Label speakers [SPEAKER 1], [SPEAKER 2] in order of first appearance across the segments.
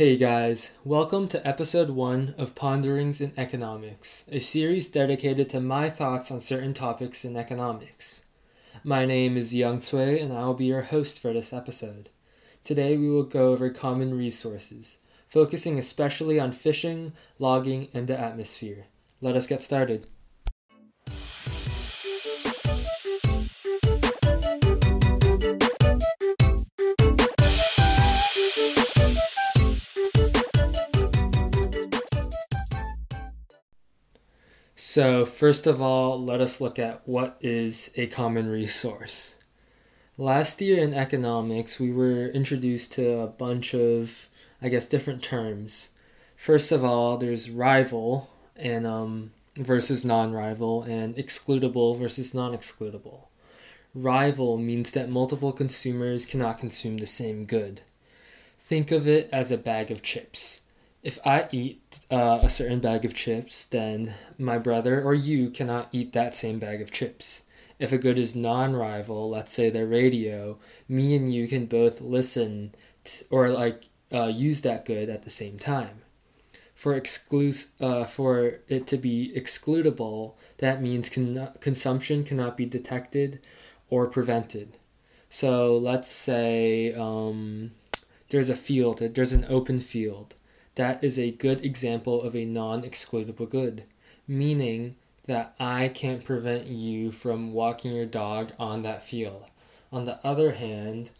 [SPEAKER 1] Hey guys, welcome to episode 1 of Ponderings in Economics, a series dedicated to my thoughts on certain topics in economics. My name is Young Tsui and I will be your host for this episode. Today we will go over common resources, focusing especially on fishing, logging, and the atmosphere. Let us get started. So, first of all, let us look at what is a common resource. Last year in economics, we were introduced to a bunch of, I guess, different terms. First of all, there's rival and um, versus non-rival, and excludable versus non-excludable. Rival means that multiple consumers cannot consume the same good. Think of it as a bag of chips if I eat uh, a certain bag of chips, then my brother or you cannot eat that same bag of chips. If a good is non rival, let's say the radio, me and you can both listen t- or like uh, use that good at the same time. For exclus- uh, for it to be excludable, that means con- consumption cannot be detected or prevented. So let's say um, there's a field, there's an open field that is a good example of a non-excludable good, meaning that I can't prevent you from walking your dog on that field. On the other hand,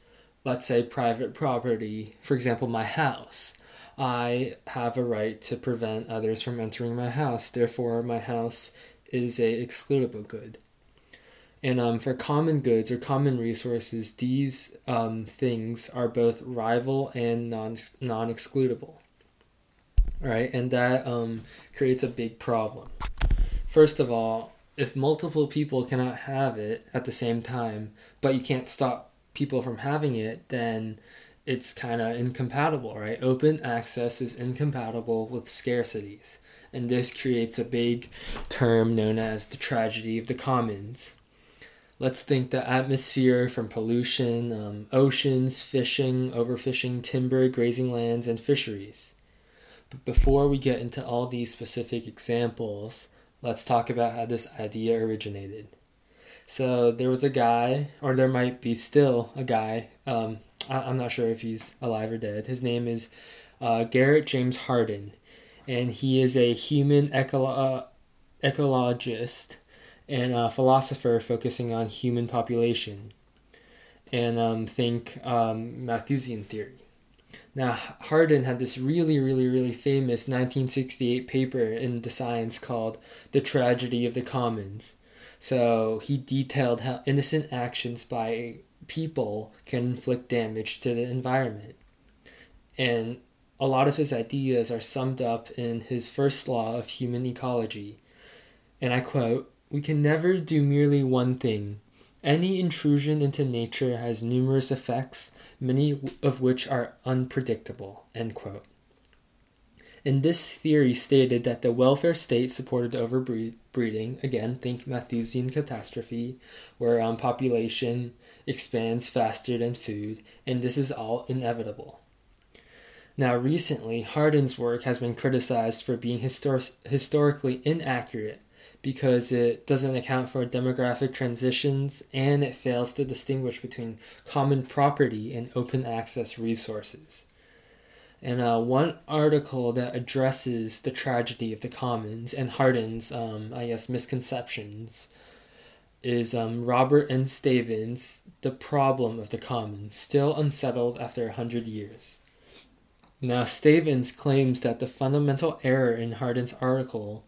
[SPEAKER 1] let's say private property, for example, my house. I have a right to prevent others from entering my house. Therefore, my house is a excludable good. And um, for common goods or common resources, these um, things are both rival and non non excludable right? And that um, creates a big problem. First of all, if multiple people cannot have it at the same time, but you can't stop people from having it, then it's kind of incompatible, right? Open access is incompatible with scarcities. And this creates a big term known as the tragedy of the commons. Let's think the atmosphere from pollution, um, oceans, fishing, overfishing, timber, grazing lands, and fisheries. But before we get into all these specific examples, let's talk about how this idea originated. So there was a guy, or there might be still a guy. Um, I, am not sure if he's alive or dead. His name is uh, Garrett James Hardin, and he is a human uh, ecologist and a philosopher focusing on human population. And um, think um, Malthusian theory. Now, Hardin had this really, really, really famous 1968 paper in the Science called The Tragedy of the Commons. So he detailed how innocent actions by people can inflict damage to the environment. And a lot of his ideas are summed up in his first law of human ecology. And I quote, We can never do merely one thing. Any intrusion into nature has numerous effects many of which are unpredictable. And this theory stated that the welfare state supported overbreeding, again, think Malthusian catastrophe, where um, population expands faster than food, and this is all inevitable. Now, recently, Hardin's work has been criticized for being histor- historically inaccurate because it doesn't account for demographic transitions and it fails to distinguish between common property and open access resources. And uh, one article that addresses the tragedy of the commons and Hardin's, um, I guess, misconceptions is um, Robert N. Stavins' The Problem of the Commons, still unsettled after a hundred years. Now, Stavins claims that the fundamental error in Hardin's article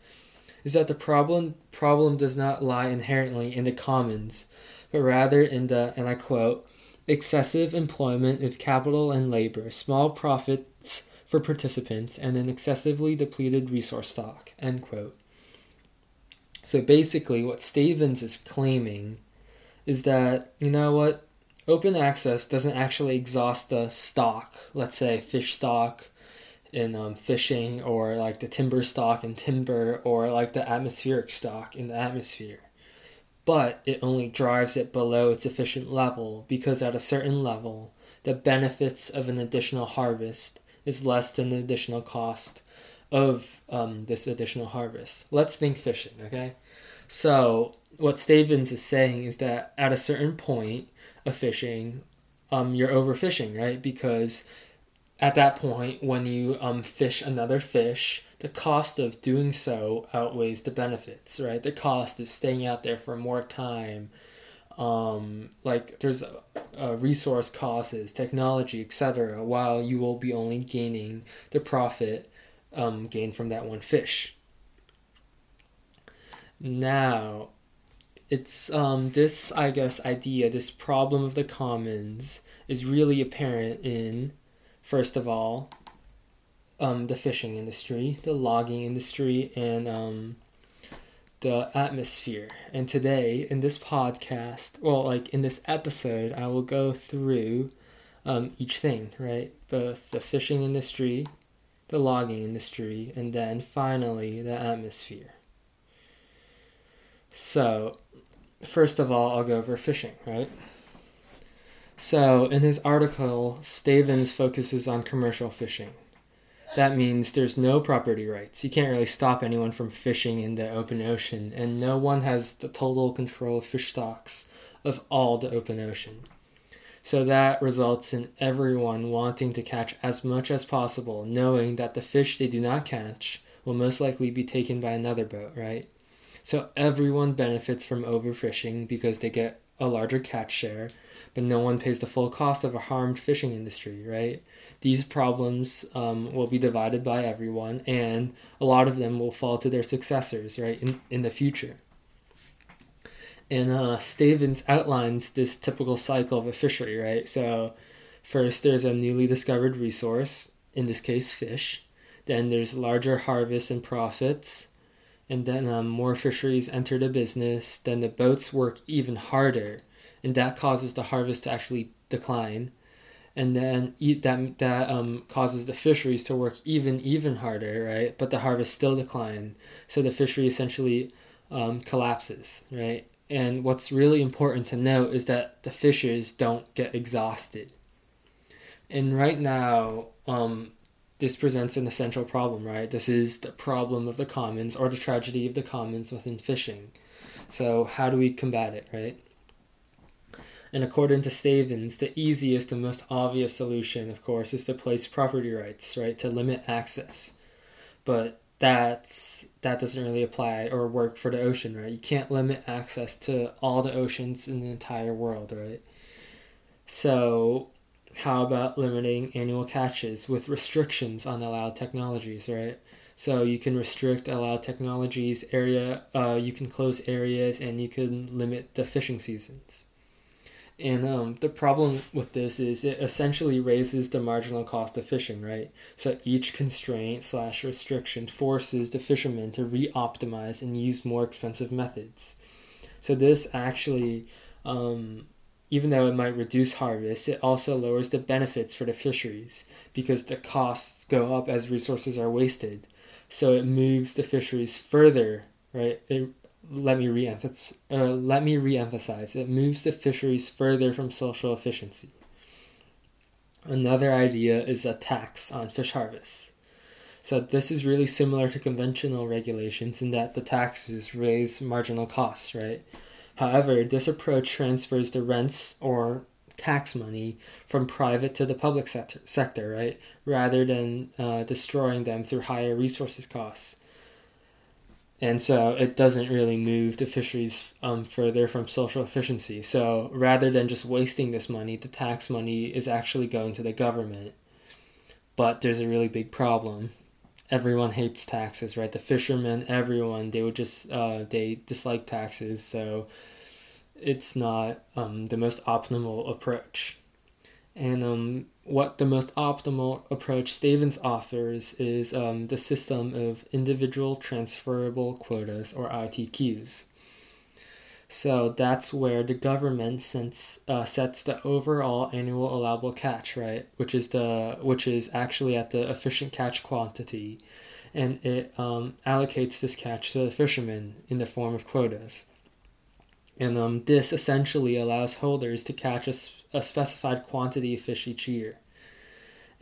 [SPEAKER 1] is that the problem problem does not lie inherently in the commons, but rather in the, and I quote, excessive employment of capital and labor, small profits for participants, and an excessively depleted resource stock, end quote. So basically, what Stavins is claiming is that, you know what, open access doesn't actually exhaust the stock, let's say fish stock, in um, fishing or like the timber stock in timber or like the atmospheric stock in the atmosphere. But it only drives it below its efficient level because at a certain level, the benefits of an additional harvest is less than the additional cost of um, this additional harvest. Let's think fishing, okay? So what Stavins is saying is that at a certain point of fishing, um, you're overfishing, right? Because at that point, when you um, fish another fish, the cost of doing so outweighs the benefits, right? The cost is staying out there for more time. Um, like there's resource costs, technology, etc. While you will be only gaining the profit um, gained from that one fish. Now, it's um, this I guess idea, this problem of the commons is really apparent in, first of all, um, the fishing industry, the logging industry, and um, the atmosphere. And today, in this podcast, well, like in this episode, I will go through um, each thing, right? Both the fishing industry, the logging industry, and then finally the atmosphere. So, first of all, I'll go over fishing, right? So, in his article, Stavins focuses on commercial fishing. That means there's no property rights. You can't really stop anyone from fishing in the open ocean, and no one has the total control of fish stocks of all the open ocean. So that results in everyone wanting to catch as much as possible, knowing that the fish they do not catch will most likely be taken by another boat, right? So everyone benefits from overfishing because they get a larger catch share, but no one pays the full cost of a harmed fishing industry, right? These problems um, will be divided by everyone, and a lot of them will fall to their successors, right, in, in the future. And uh, outlines this typical cycle of a fishery, right? So, first there's a newly discovered resource, in this case, fish. Then there's larger harvests and profits. And then um, more fisheries enter the business. Then the boats work even harder, and that causes the harvest to actually decline. And then that that um, causes the fisheries to work even even harder, right? But the harvest still decline, so the fishery essentially um, collapses, right? And what's really important to note is that the fishers don't get exhausted. And right now, um, this presents an essential problem, right? This is the problem of the commons or the tragedy of the commons within fishing. So, how do we combat it, right? And according to Stavins, the easiest and most obvious solution, of course, is to place property rights, right, to limit access. But that's that doesn't really apply or work for the ocean, right? You can't limit access to all the oceans in the entire world, right? So how about limiting annual catches with restrictions on allowed technologies, right? So you can restrict allowed technologies area, uh, you can close areas, and you can limit the fishing seasons. And um, the problem with this is it essentially raises the marginal cost of fishing, right? So each constraint slash restriction forces the fishermen to re-optimize and use more expensive methods. So this actually, um, even though it might reduce harvest, it also lowers the benefits for the fisheries because the costs go up as resources are wasted. So it moves the fisheries further, right? It let me re-emphasize, uh, let me re-emphasize, it moves the fisheries further from social efficiency. Another idea is a tax on fish harvests. So this is really similar to conventional regulations in that the taxes raise marginal costs, right? However, this approach transfers the rents or tax money from private to the public sector, sector right? Rather than uh, destroying them through higher resources costs and so it doesn't really move the fisheries um, further from social efficiency. So rather than just wasting this money, the tax money is actually going to the government. But there's a really big problem. Everyone hates taxes, right? The fishermen, everyone, they would just uh, they dislike taxes. So it's not um, the most optimal approach. And um, what the most optimal approach Stavins offers is um, the system of individual transferable quotas or ITQs. So that's where the government sets, uh, sets the overall annual allowable catch, right? Which is the which is actually at the efficient catch quantity, and it um, allocates this catch to the fishermen in the form of quotas. And um, this essentially allows holders to catch a, a specified quantity of fish each year.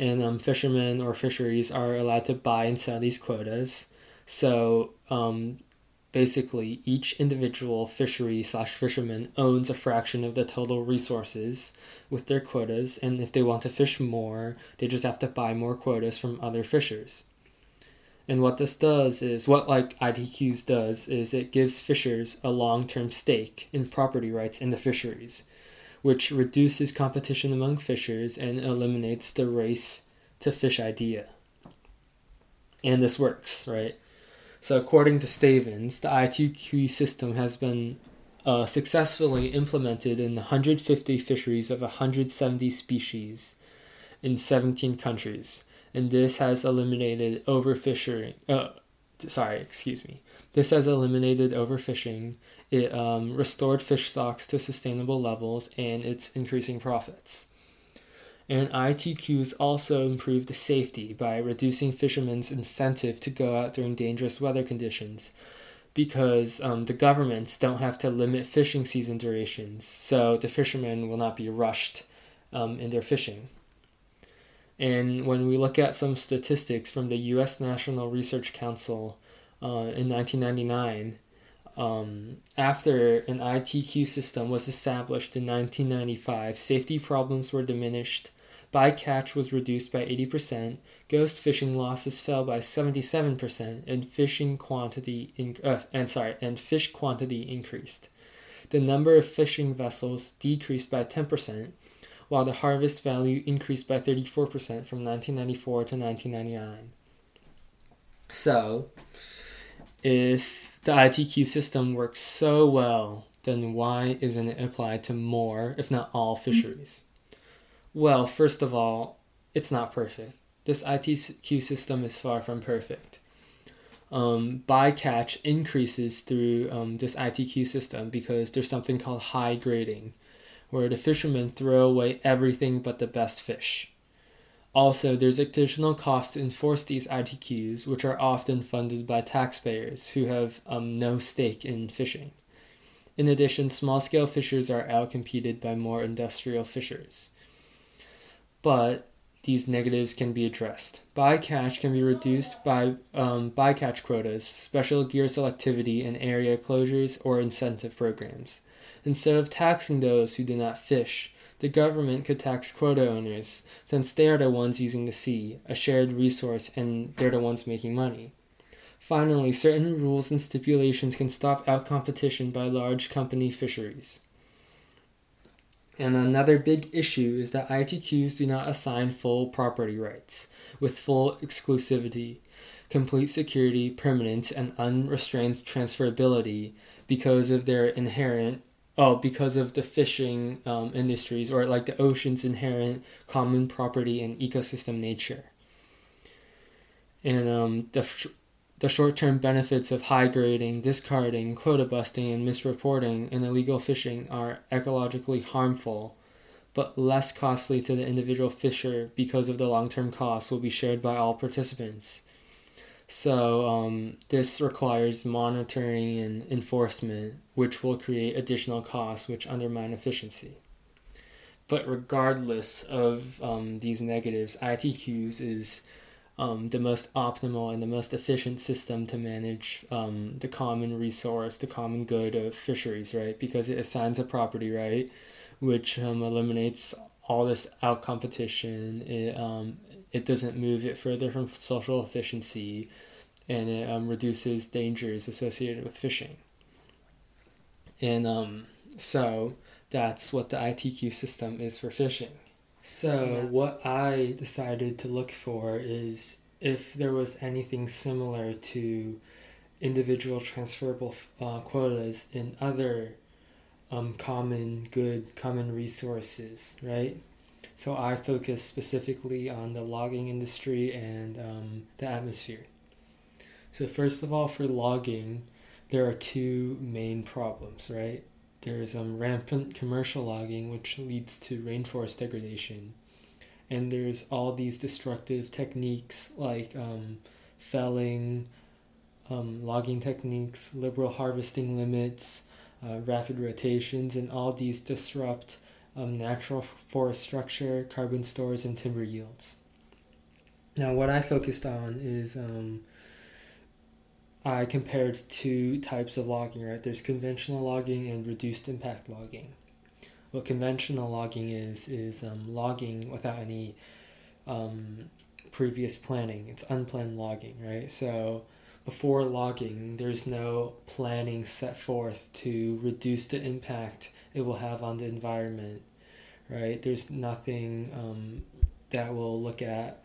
[SPEAKER 1] and um, fishermen or fisheries are allowed to buy and sell these quotas. So um, basically, each individual fishery slash fisherman owns a fraction of the total resources with their quotas, and if they want to fish more, they just have to buy more quotas from other fishers. And what this does is, what like ITQs does, is it gives fishers a long term stake in property rights in the fisheries, which reduces competition among fishers and eliminates the race to fish idea. And this works, right? So, according to Stavins, the ITQ system has been uh, successfully implemented in 150 fisheries of 170 species in 17 countries and this has eliminated overfishing. Uh, sorry, excuse me. This has eliminated overfishing. It um, restored fish stocks to sustainable levels, and it's increasing profits. And ITQs also improved the safety by reducing fishermen's incentive to go out during dangerous weather conditions because um, the governments don't have to limit fishing season durations, so the fishermen will not be rushed um, in their fishing. And when we look at some statistics from the U.S. National Research Council uh, in 1999, um, after an ITQ system was established in 1995, safety problems were diminished, bycatch was reduced by 80%, ghost fishing losses fell by 77%, and fishing quantity in, uh, and sorry, and fish quantity increased. The number of fishing vessels decreased by 10%, while the harvest value increased by 34% from 1994 to 1999. So, if the ITQ system works so well, then why isn't it applied to more, if not all, fisheries? Well, first of all, it's not perfect. This ITQ system is far from perfect. Um, bycatch increases through um, this ITQ system because there's something called high grading, where the fishermen throw away everything but the best fish. Also, there's additional cost to enforce these ITQs, which are often funded by taxpayers who have um, no stake in fishing. In addition, small scale fishers are outcompeted by more industrial fishers. But these negatives can be addressed. Bycatch can be reduced by um, bycatch quotas, special gear selectivity, and area closures or incentive programs. Instead of taxing those who do not fish, the government could tax quota owners, since they are the ones using the sea, a shared resource, and they're the ones making money. Finally, certain rules and stipulations can stop out competition by large company fisheries. And another big issue is that ITQs do not assign full property rights, with full exclusivity, complete security, permanence, and unrestrained transferability because of their inherent oh, because of the fishing um, industries or like the ocean's inherent common property and ecosystem nature. And um, the, the short term benefits of high grading, discarding, quota busting, and misreporting in illegal fishing are ecologically harmful, but less costly to the individual fisher because of the long term costs will be shared by all participants. So um, this requires monitoring and enforcement, which will create additional costs which undermine efficiency. But regardless of um, these negatives, ITQs is um, the most optimal and the most efficient system to manage um, the common resource, the common good of fisheries, right? Because it assigns a property right, which um, eliminates all this out competition. It, um, it doesn't move it further from social efficiency, and it um, reduces dangers associated with fishing. And um, so that's what the ITQ system is for fishing. So yeah. what I decided to look for is if there was anything similar to individual transferable uh, quotas in other um, common good, common resources, right? So I focus specifically on the logging industry and um, the atmosphere. So first of all, for logging, there are two main problems, right? There's um, rampant commercial logging, which leads to rainforest degradation, and there's all these destructive techniques like um, felling, um, logging techniques, liberal harvesting limits, uh, rapid rotations, and all these disrupt um, natural forest structure, carbon stores, and timber yields. Now, what I focused on is um, I compared two types of logging, right? There's conventional logging and reduced impact logging. What conventional logging is, is um, logging without any um, previous planning. It's unplanned logging, right? So before logging, there's no planning set forth to reduce the impact it will have on the environment, right? There's nothing um, that will look at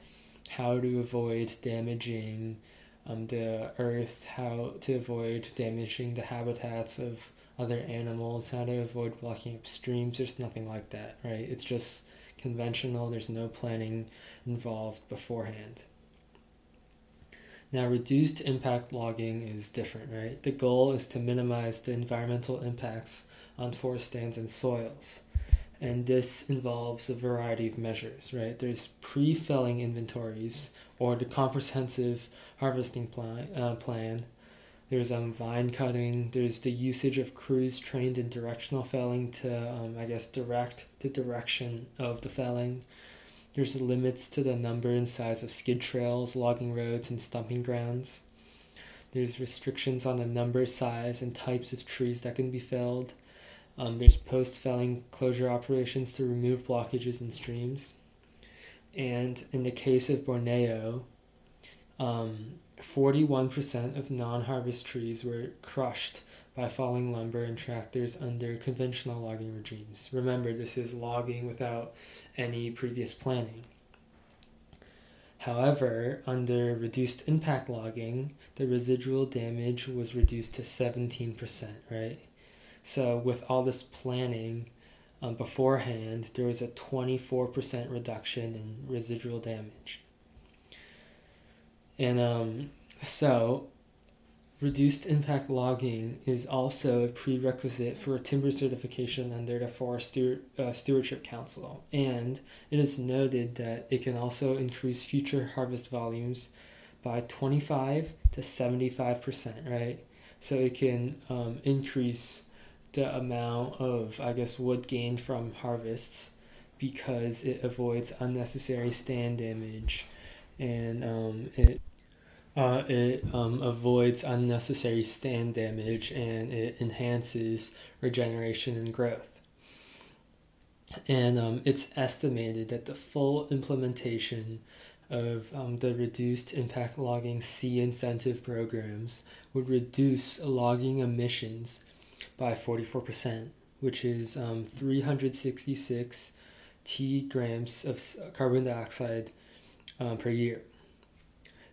[SPEAKER 1] how to avoid damaging um, the earth, how to avoid damaging the habitats of other animals, how to avoid blocking up streams. There's nothing like that, right? It's just conventional, there's no planning involved beforehand. Now, reduced impact logging is different, right? The goal is to minimize the environmental impacts on forest stands and soils. And this involves a variety of measures, right? There's pre felling inventories or the comprehensive harvesting plan, uh, plan. There's um, vine cutting. There's the usage of crews trained in directional felling to, um, I guess, direct the direction of the felling. There's limits to the number and size of skid trails, logging roads, and stumping grounds. There's restrictions on the number, size, and types of trees that can be felled. Um, there's post felling closure operations to remove blockages in streams. And in the case of Borneo, um, 41% of non harvest trees were crushed by falling lumber and tractors under conventional logging regimes. Remember, this is logging without any previous planning. However, under reduced impact logging, the residual damage was reduced to 17%, right? So, with all this planning um, beforehand, there was a 24% reduction in residual damage. And um, so, reduced impact logging is also a prerequisite for timber certification under the Forest Steward, uh, Stewardship Council. And it is noted that it can also increase future harvest volumes by 25 to 75%, right? So it can um, increase the amount of, I guess, wood gained from harvests because it avoids unnecessary stand damage and um, it uh, it um, avoids unnecessary stand damage and it enhances regeneration and growth. And um, it's estimated that the full implementation of um, the reduced impact logging C incentive programs would reduce logging emissions by 44%, which is um, 366 t grams of carbon dioxide um, per year.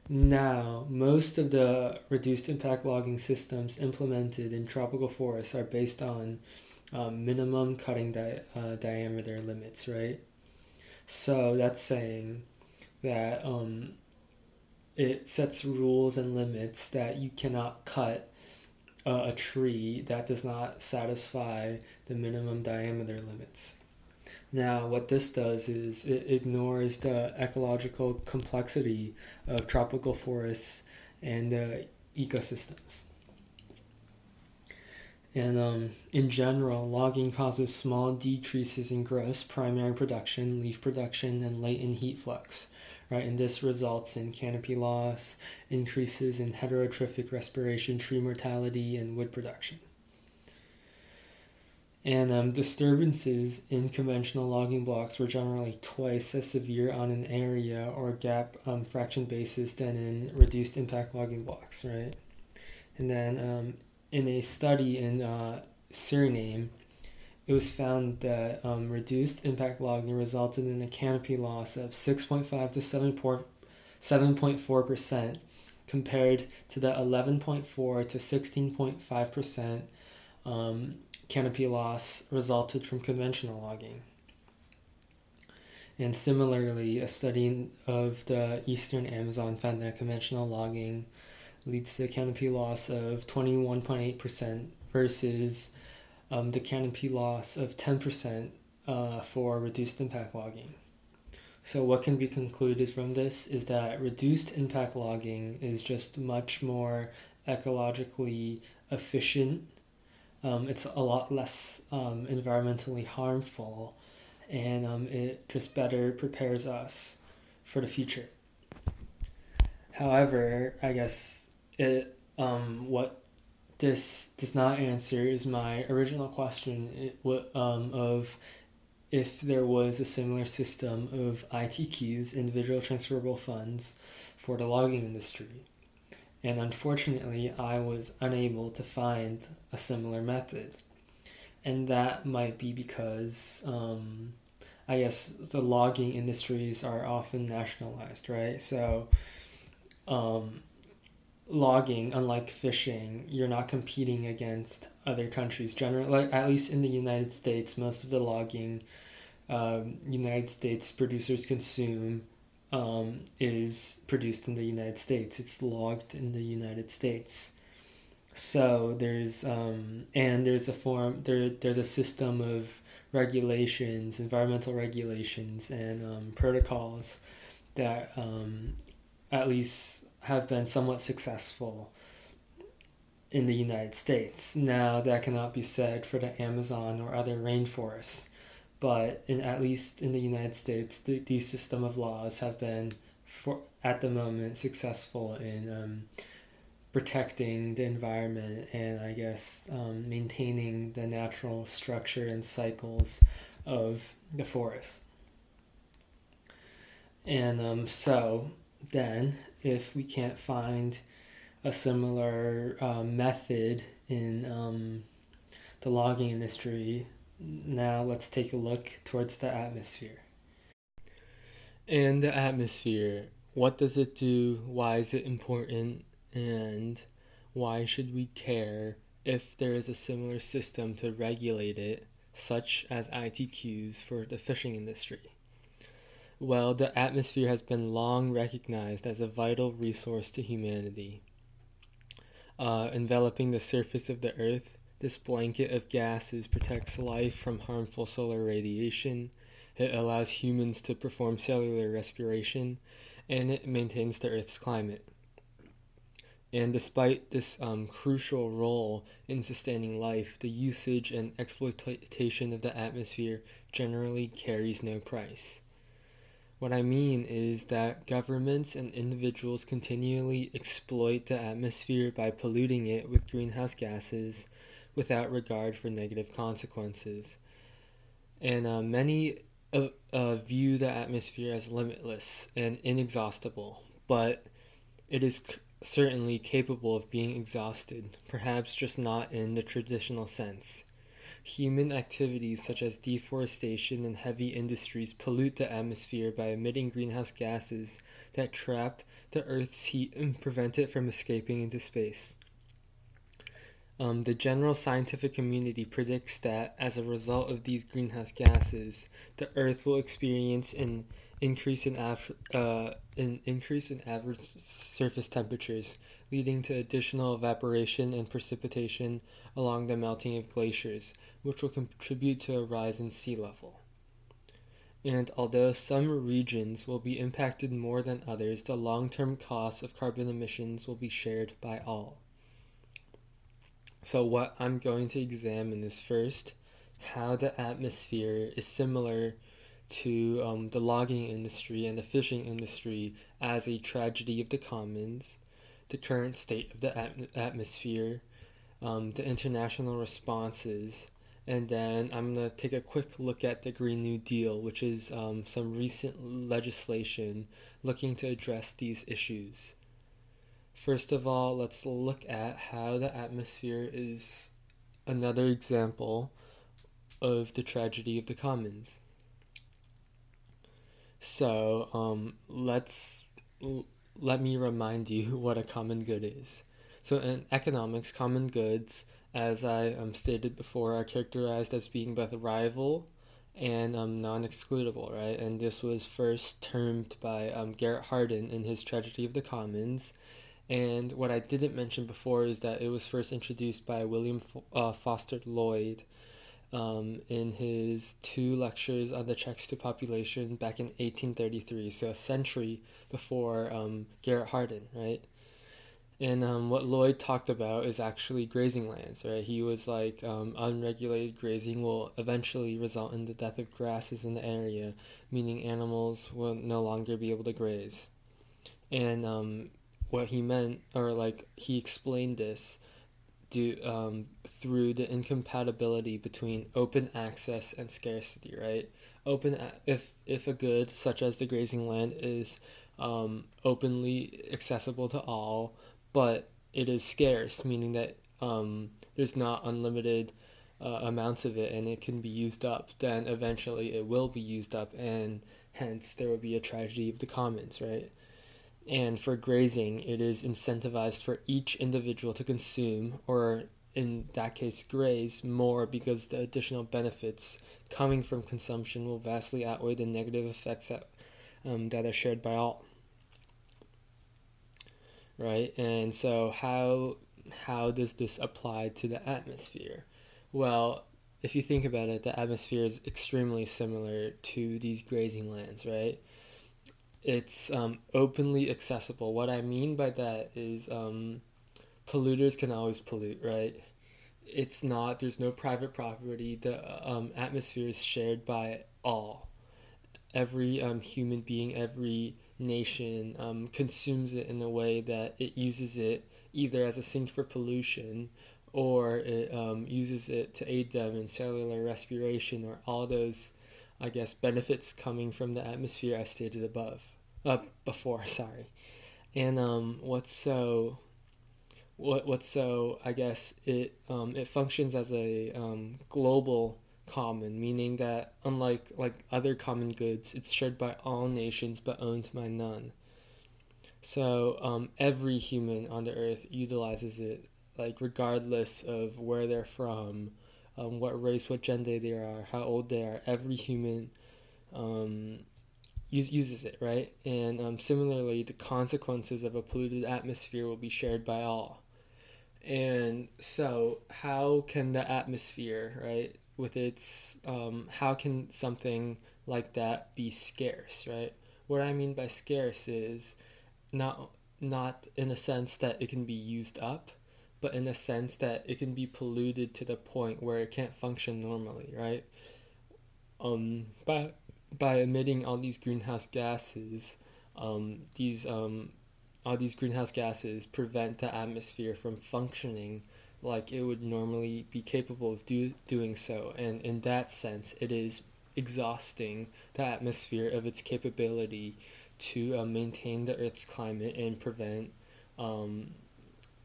[SPEAKER 1] Now, most of the reduced impact logging systems implemented in tropical forests are based on um, minimum cutting di- uh, diameter limits, right? So that's saying that um, it sets rules and limits that you cannot cut uh, a tree that does not satisfy the minimum diameter limits. Now, what this does is it ignores the ecological complexity of tropical forests and the ecosystems. And um, in general, logging causes small decreases in gross primary production, leaf production, and latent heat flux, right? And this results in canopy loss, increases in heterotrophic respiration, tree mortality, and wood production. And um, disturbances in conventional logging blocks were generally twice as severe on an area or gap um, fraction basis than in reduced impact logging blocks, right? And then um, in a study in uh, Suriname, it was found that um, reduced impact logging resulted in a canopy loss of 6.5 to 7.4 percent compared to the 11.4 to 16.5 percent um, canopy loss resulted from conventional logging. And similarly, a study of the eastern Amazon found that conventional logging leads to a canopy loss of 21.8% versus um, the canopy loss of 10% uh, for reduced impact logging. So, what can be concluded from this is that reduced impact logging is just much more ecologically efficient. Um, it's a lot less um, environmentally harmful, and um, it just better prepares us for the future. However, I guess it um, what this does not answer is my original question um, of if there was a similar system of ITQs, individual transferable funds, for the logging industry. And unfortunately, I was unable to find a similar method. And that might be because um, I guess the logging industries are often nationalized, right? So um, logging, unlike fishing, you're not competing against other countries. Generally, at least in the United States, most of the logging um, United States producers consume um, is produced in the United States. It's logged in the United States. So there's um, and there's a form there there's a system of regulations, environmental regulations, and um, protocols that um, at least have been somewhat successful in the United States. Now, that cannot be said for the Amazon or other rainforests, but in at least in the United States, the, the system of laws have been, for at the moment, successful in um, protecting the environment and I guess um, maintaining the natural structure and cycles of the forest. And um, so then, if we can't find a similar uh, method in um, the logging industry, now let's take a look towards the atmosphere. And the atmosphere, what does it do? Why is it important? And why should we care if there is a similar system to regulate it, such as ITQs for the fishing industry? Well, the atmosphere has been long recognized as a vital resource to humanity. Uh, enveloping the surface of the Earth, this blanket of gases protects life from harmful solar radiation. It allows humans to perform cellular respiration, and it maintains the Earth's climate. And despite this um, crucial role in sustaining life, the usage and exploitation of the atmosphere generally carries no price. What I mean is that governments and individuals continually exploit the atmosphere by polluting it with greenhouse gases without regard for negative consequences. And uh, many uh, uh, view the atmosphere as limitless and inexhaustible, but it is certainly capable of being exhausted, perhaps just not in the traditional sense. Human activities such as deforestation and heavy industries pollute the atmosphere by emitting greenhouse gases that trap the Earth's heat and prevent it from escaping into space. Um, the general scientific community predicts that as a result of these greenhouse gases, the Earth will experience an increase in, uh, an increase in average surface temperatures, leading to additional evaporation and precipitation along the melting of glaciers, which will contribute to a rise in sea level. And although some regions will be impacted more than others, the long term costs of carbon emissions will be shared by all. So, what I'm going to examine is first how the atmosphere is similar to um, the logging industry and the fishing industry as a tragedy of the commons, the current state of the atmosphere, um, the international responses, and then I'm going to take a quick look at the Green New Deal, which is um, some recent legislation looking to address these issues. First of all, let's look at how the atmosphere is another example of the tragedy of the commons. So um, let's let me remind you what a common good is. So in economics, common goods, as I um, stated before, are characterized as being both rival and um, non-excludable, right? And this was first termed by um, Garrett Hardin in his Tragedy of the Commons. And what I didn't mention before is that it was first introduced by William uh, Forster Lloyd um, in his two lectures on the checks to population back in 1833, so a century before um, Garrett Hardin, right? And um, what Lloyd talked about is actually grazing lands, right? He was like, um, unregulated grazing will eventually result in the death of grasses in the area, meaning animals will no longer be able to graze. And um, what he meant, or like he explained this, do um, through the incompatibility between open access and scarcity, right? Open if if a good such as the grazing land is um, openly accessible to all, but it is scarce, meaning that um, there's not unlimited uh, amounts of it and it can be used up, then eventually it will be used up, and hence there will be a tragedy of the commons, right? And for grazing, it is incentivized for each individual to consume, or in that case, graze more because the additional benefits coming from consumption will vastly outweigh the negative effects that, um, that are shared by all. Right? And so, how, how does this apply to the atmosphere? Well, if you think about it, the atmosphere is extremely similar to these grazing lands, right? It's um, openly accessible. What I mean by that is um, polluters can always pollute, right? It's not, there's no private property. The um, atmosphere is shared by all. Every um, human being, every nation um, consumes it in a way that it uses it either as a sink for pollution or it um, uses it to aid them in cellular respiration or all those I guess, benefits coming from the atmosphere as stated above, uh, before, sorry. And um, what's so, what what's so, I guess it um, it functions as a um, global common, meaning that unlike like other common goods, it's shared by all nations but owned by none. So um, every human on the earth utilizes it, like regardless of where they're from, um, what race, what gender they are, how old they are. Every human um, uses it, right? And um, similarly, the consequences of a polluted atmosphere will be shared by all. And so, how can the atmosphere, right, with its, um, how can something like that be scarce, right? What I mean by scarce is not not in a sense that it can be used up, but in a sense that it can be polluted to the point where it can't function normally, right? Um, by by emitting all these greenhouse gases, um, these um, all these greenhouse gases prevent the atmosphere from functioning like it would normally be capable of do, doing so, and in that sense, it is exhausting the atmosphere of its capability to uh, maintain the Earth's climate and prevent um,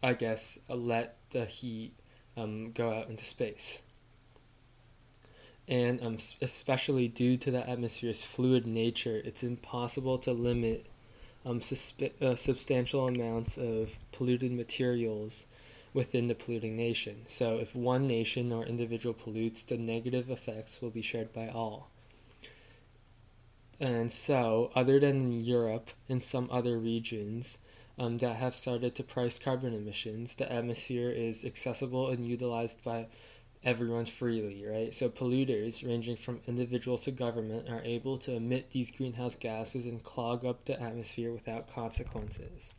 [SPEAKER 1] I guess, let the heat um, go out into space. And um, especially due to the atmosphere's fluid nature, it's impossible to limit um, susp- uh, substantial amounts of polluted materials within the polluting nation. So, if one nation or individual pollutes, the negative effects will be shared by all. And so, other than in Europe and some other regions, um, that have started to price carbon emissions. The atmosphere is accessible and utilized by everyone freely, right? So polluters, ranging from individuals to government, are able to emit these greenhouse gases and clog up the atmosphere without consequences.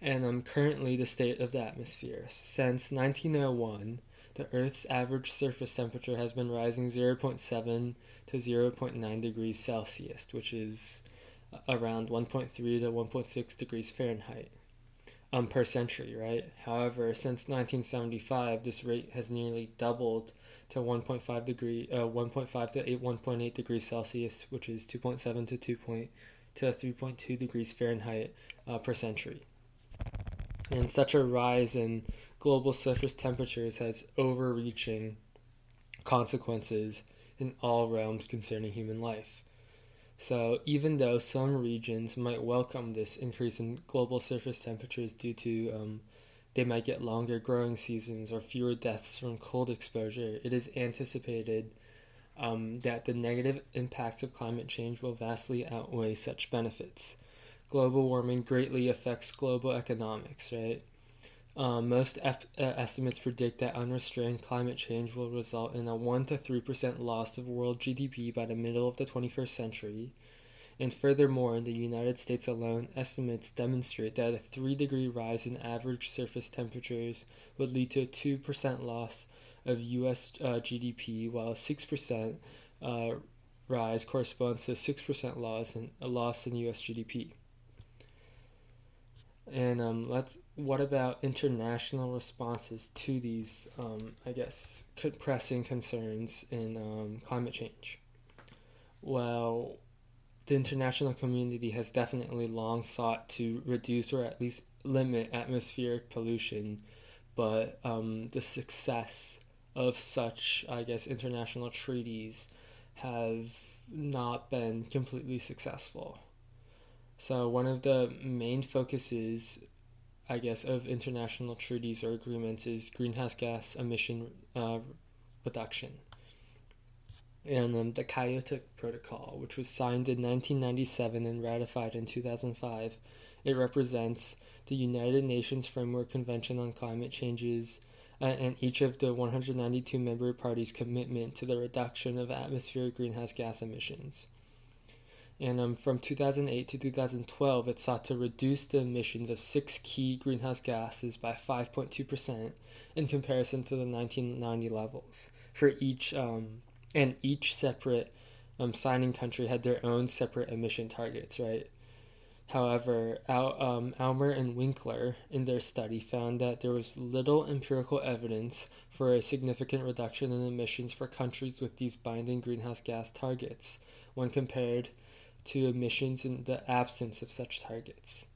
[SPEAKER 1] And um, currently, the state of the atmosphere. Since 1901, the Earth's average surface temperature has been rising 0.7 to 0.9 degrees Celsius, which is around 1.3 to 1.6 degrees Fahrenheit um, per century, right? However, since 1975, this rate has nearly doubled to 1.5 degree, uh, 1.5 to 8, 1.8 degrees Celsius, which is 2.7 to 2. Point, to 3.2 degrees Fahrenheit uh, per century. And such a rise in global surface temperatures has overreaching consequences in all realms concerning human life. So even though some regions might welcome this increase in global surface temperatures due to um, they might get longer growing seasons or fewer deaths from cold exposure, it is anticipated um, that the negative impacts of climate change will vastly outweigh such benefits. Global warming greatly affects global economics, right? Um, most uh, estimates predict that unrestrained climate change will result in a 1 to 3% loss of world GDP by the middle of the 21st century. And furthermore, in the United States alone, estimates demonstrate that a 3 degree rise in average surface temperatures would lead to a 2% loss of US uh, GDP, while a 6% uh, rise corresponds to a 6% loss in, a loss in US GDP. And um, let's. What about international responses to these, um, I guess, pressing concerns in um, climate change? Well, the international community has definitely long sought to reduce or at least limit atmospheric pollution, but um, the success of such, I guess, international treaties have not been completely successful. So, one of the main focuses, I guess, of international treaties or agreements is greenhouse gas emission uh, reduction. And um, the Kyoto Protocol, which was signed in 1997 and ratified in 2005, it represents the United Nations Framework Convention on Climate Change's uh, and each of the 192 member parties' commitment to the reduction of atmospheric greenhouse gas emissions and um, from 2008 to 2012, it sought to reduce the emissions of six key greenhouse gases by 5.2% in comparison to the 1990 levels. For each um, and each separate um, signing country had their own separate emission targets, right? However, Al, um, Almer and Winkler in their study found that there was little empirical evidence for a significant reduction in emissions for countries with these binding greenhouse gas targets when compared to emissions in the absence of such targets.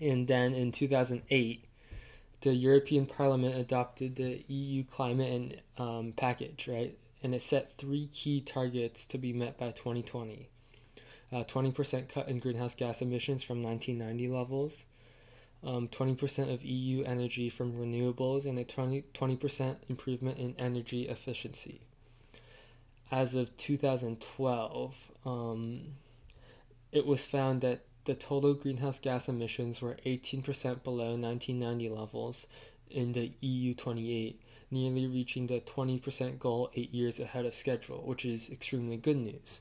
[SPEAKER 1] And then in 2008, the European Parliament adopted the EU climate and um, package, right? And it set three key targets to be met by 2020. Uh, 20% cut in greenhouse gas emissions from 1990 levels, um, 20% of EU energy from renewables, and a 20, 20% improvement in energy efficiency as of 2012, um, it was found that the total greenhouse gas emissions were 18% below 1990 levels in the EU 28, nearly reaching the 20% goal eight years ahead of schedule, which is extremely good news.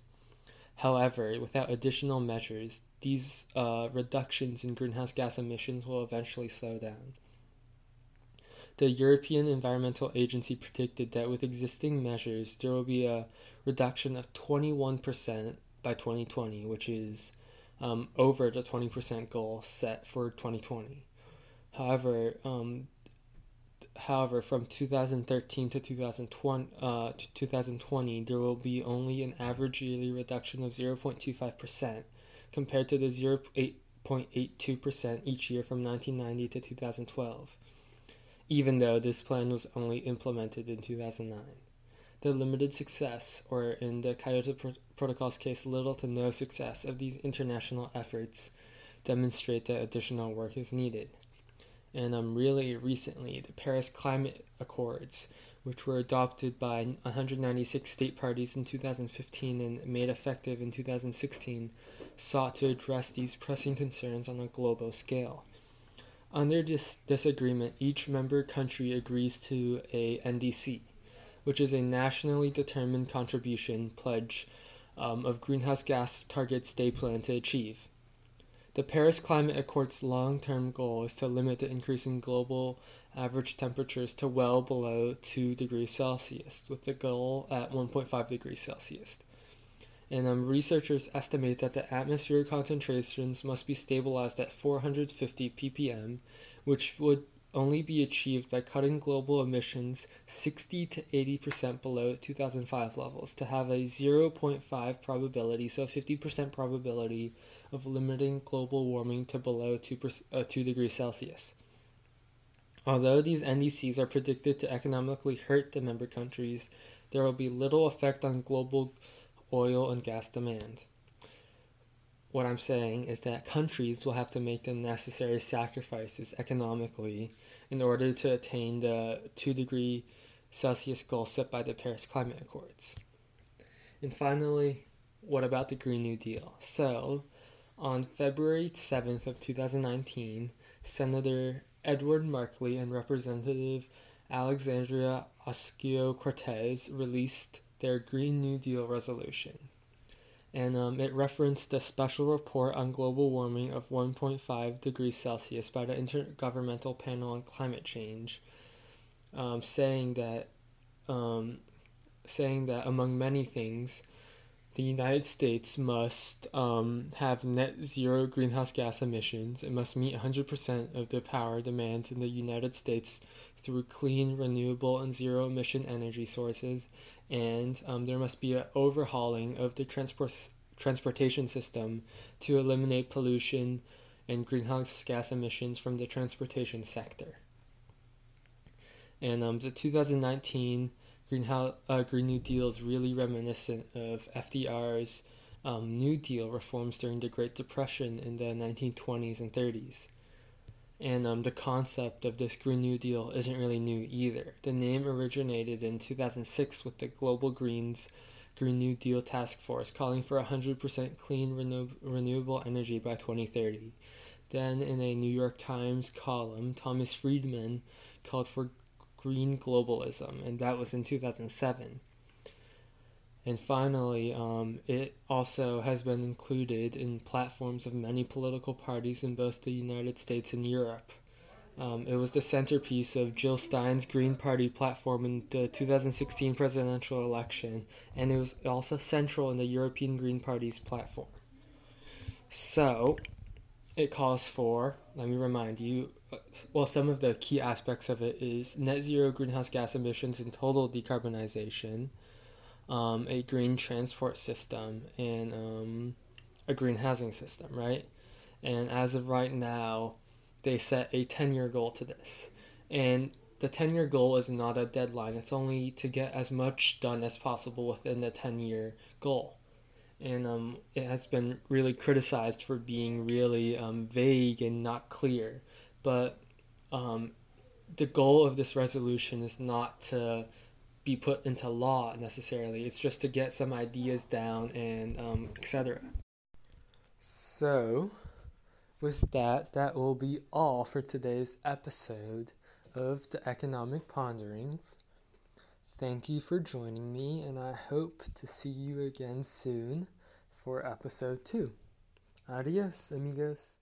[SPEAKER 1] However, without additional measures, these uh, reductions in greenhouse gas emissions will eventually slow down. The European Environmental Agency predicted that with existing measures, there will be a reduction of 21% by 2020, which is um, over the 20% goal set for 2020. However, um, however, from 2013 to 2020, uh, to 2020, there will be only an average yearly reduction of 0.25% compared to the 0.82% each year from 1990 to 2012 even though this plan was only implemented in 2009. The limited success, or in the Kyoto Pro- Protocol's case, little to no success of these international efforts demonstrate that additional work is needed. And um, really recently, the Paris Climate Accords, which were adopted by 196 state parties in 2015 and made effective in 2016, sought to address these pressing concerns on a global scale. Under this, this agreement, each member country agrees to a NDC, which is a nationally determined contribution pledge um, of greenhouse gas targets they plan to achieve. The Paris Climate Accord's long term goal is to limit the increase in global average temperatures to well below 2 degrees Celsius, with the goal at 1.5 degrees Celsius and um, researchers estimate that the atmospheric concentrations must be stabilized at 450 ppm, which would only be achieved by cutting global emissions 60 to 80% below 2005 levels to have a 0.5 probability, so 50% probability of limiting global warming to below 2, uh, 2 degrees Celsius. Although these NDCs are predicted to economically hurt the member countries, there will be little effect on global oil and gas demand. What I'm saying is that countries will have to make the necessary sacrifices economically in order to attain the 2 degree Celsius goal set by the Paris Climate Accords. And finally, what about the Green New Deal? So, on February 7th of 2019, Senator Edward Markey and Representative Alexandria Ocasio-Cortez released their Green New Deal resolution. And um, it referenced the special report on global warming of 1.5 degrees Celsius by the Intergovernmental Panel on Climate Change, um, saying that um, saying that among many things, the United States must um, have net zero greenhouse gas emissions. It must meet 100% of the power demand in the United States through clean, renewable, and zero emission energy sources. And um, there must be an overhauling of the transport transportation system to eliminate pollution and greenhouse gas emissions from the transportation sector. And um, the 2019 Greenhouse, uh, Green New Deal is really reminiscent of FDR's um, New Deal reforms during the Great Depression in the 1920s and 30s. And um, the concept of this Green New Deal isn't really new either. The name originated in 2006 with the Global Greens Green New Deal Task Force calling for 100% clean renew- renewable energy by 2030. Then, in a New York Times column, Thomas Friedman called for green globalism, and that was in 2007. And finally, um, it also has been included in platforms of many political parties in both the United States and Europe. Um, it was the centerpiece of Jill Stein's Green Party platform in the 2016 presidential election, and it was also central in the European Green Party's platform. So, it calls for, let me remind you, well, some of the key aspects of it is net zero greenhouse gas emissions and total decarbonization, um, a green transport system, and um, a green housing system, right? And as of right now, they set a 10 year goal to this. And the 10 year goal is not a deadline, it's only to get as much done as possible within the 10 year goal and um, it has been really criticized for being really um, vague and not clear. But um, the goal of this resolution is not to be put into law necessarily. It's just to get some ideas down and um, etc. So, with that, that will be all for today's episode of the Economic Ponderings. Thank you for joining me, and I hope to see you again soon for episode 2. Adios, amigos.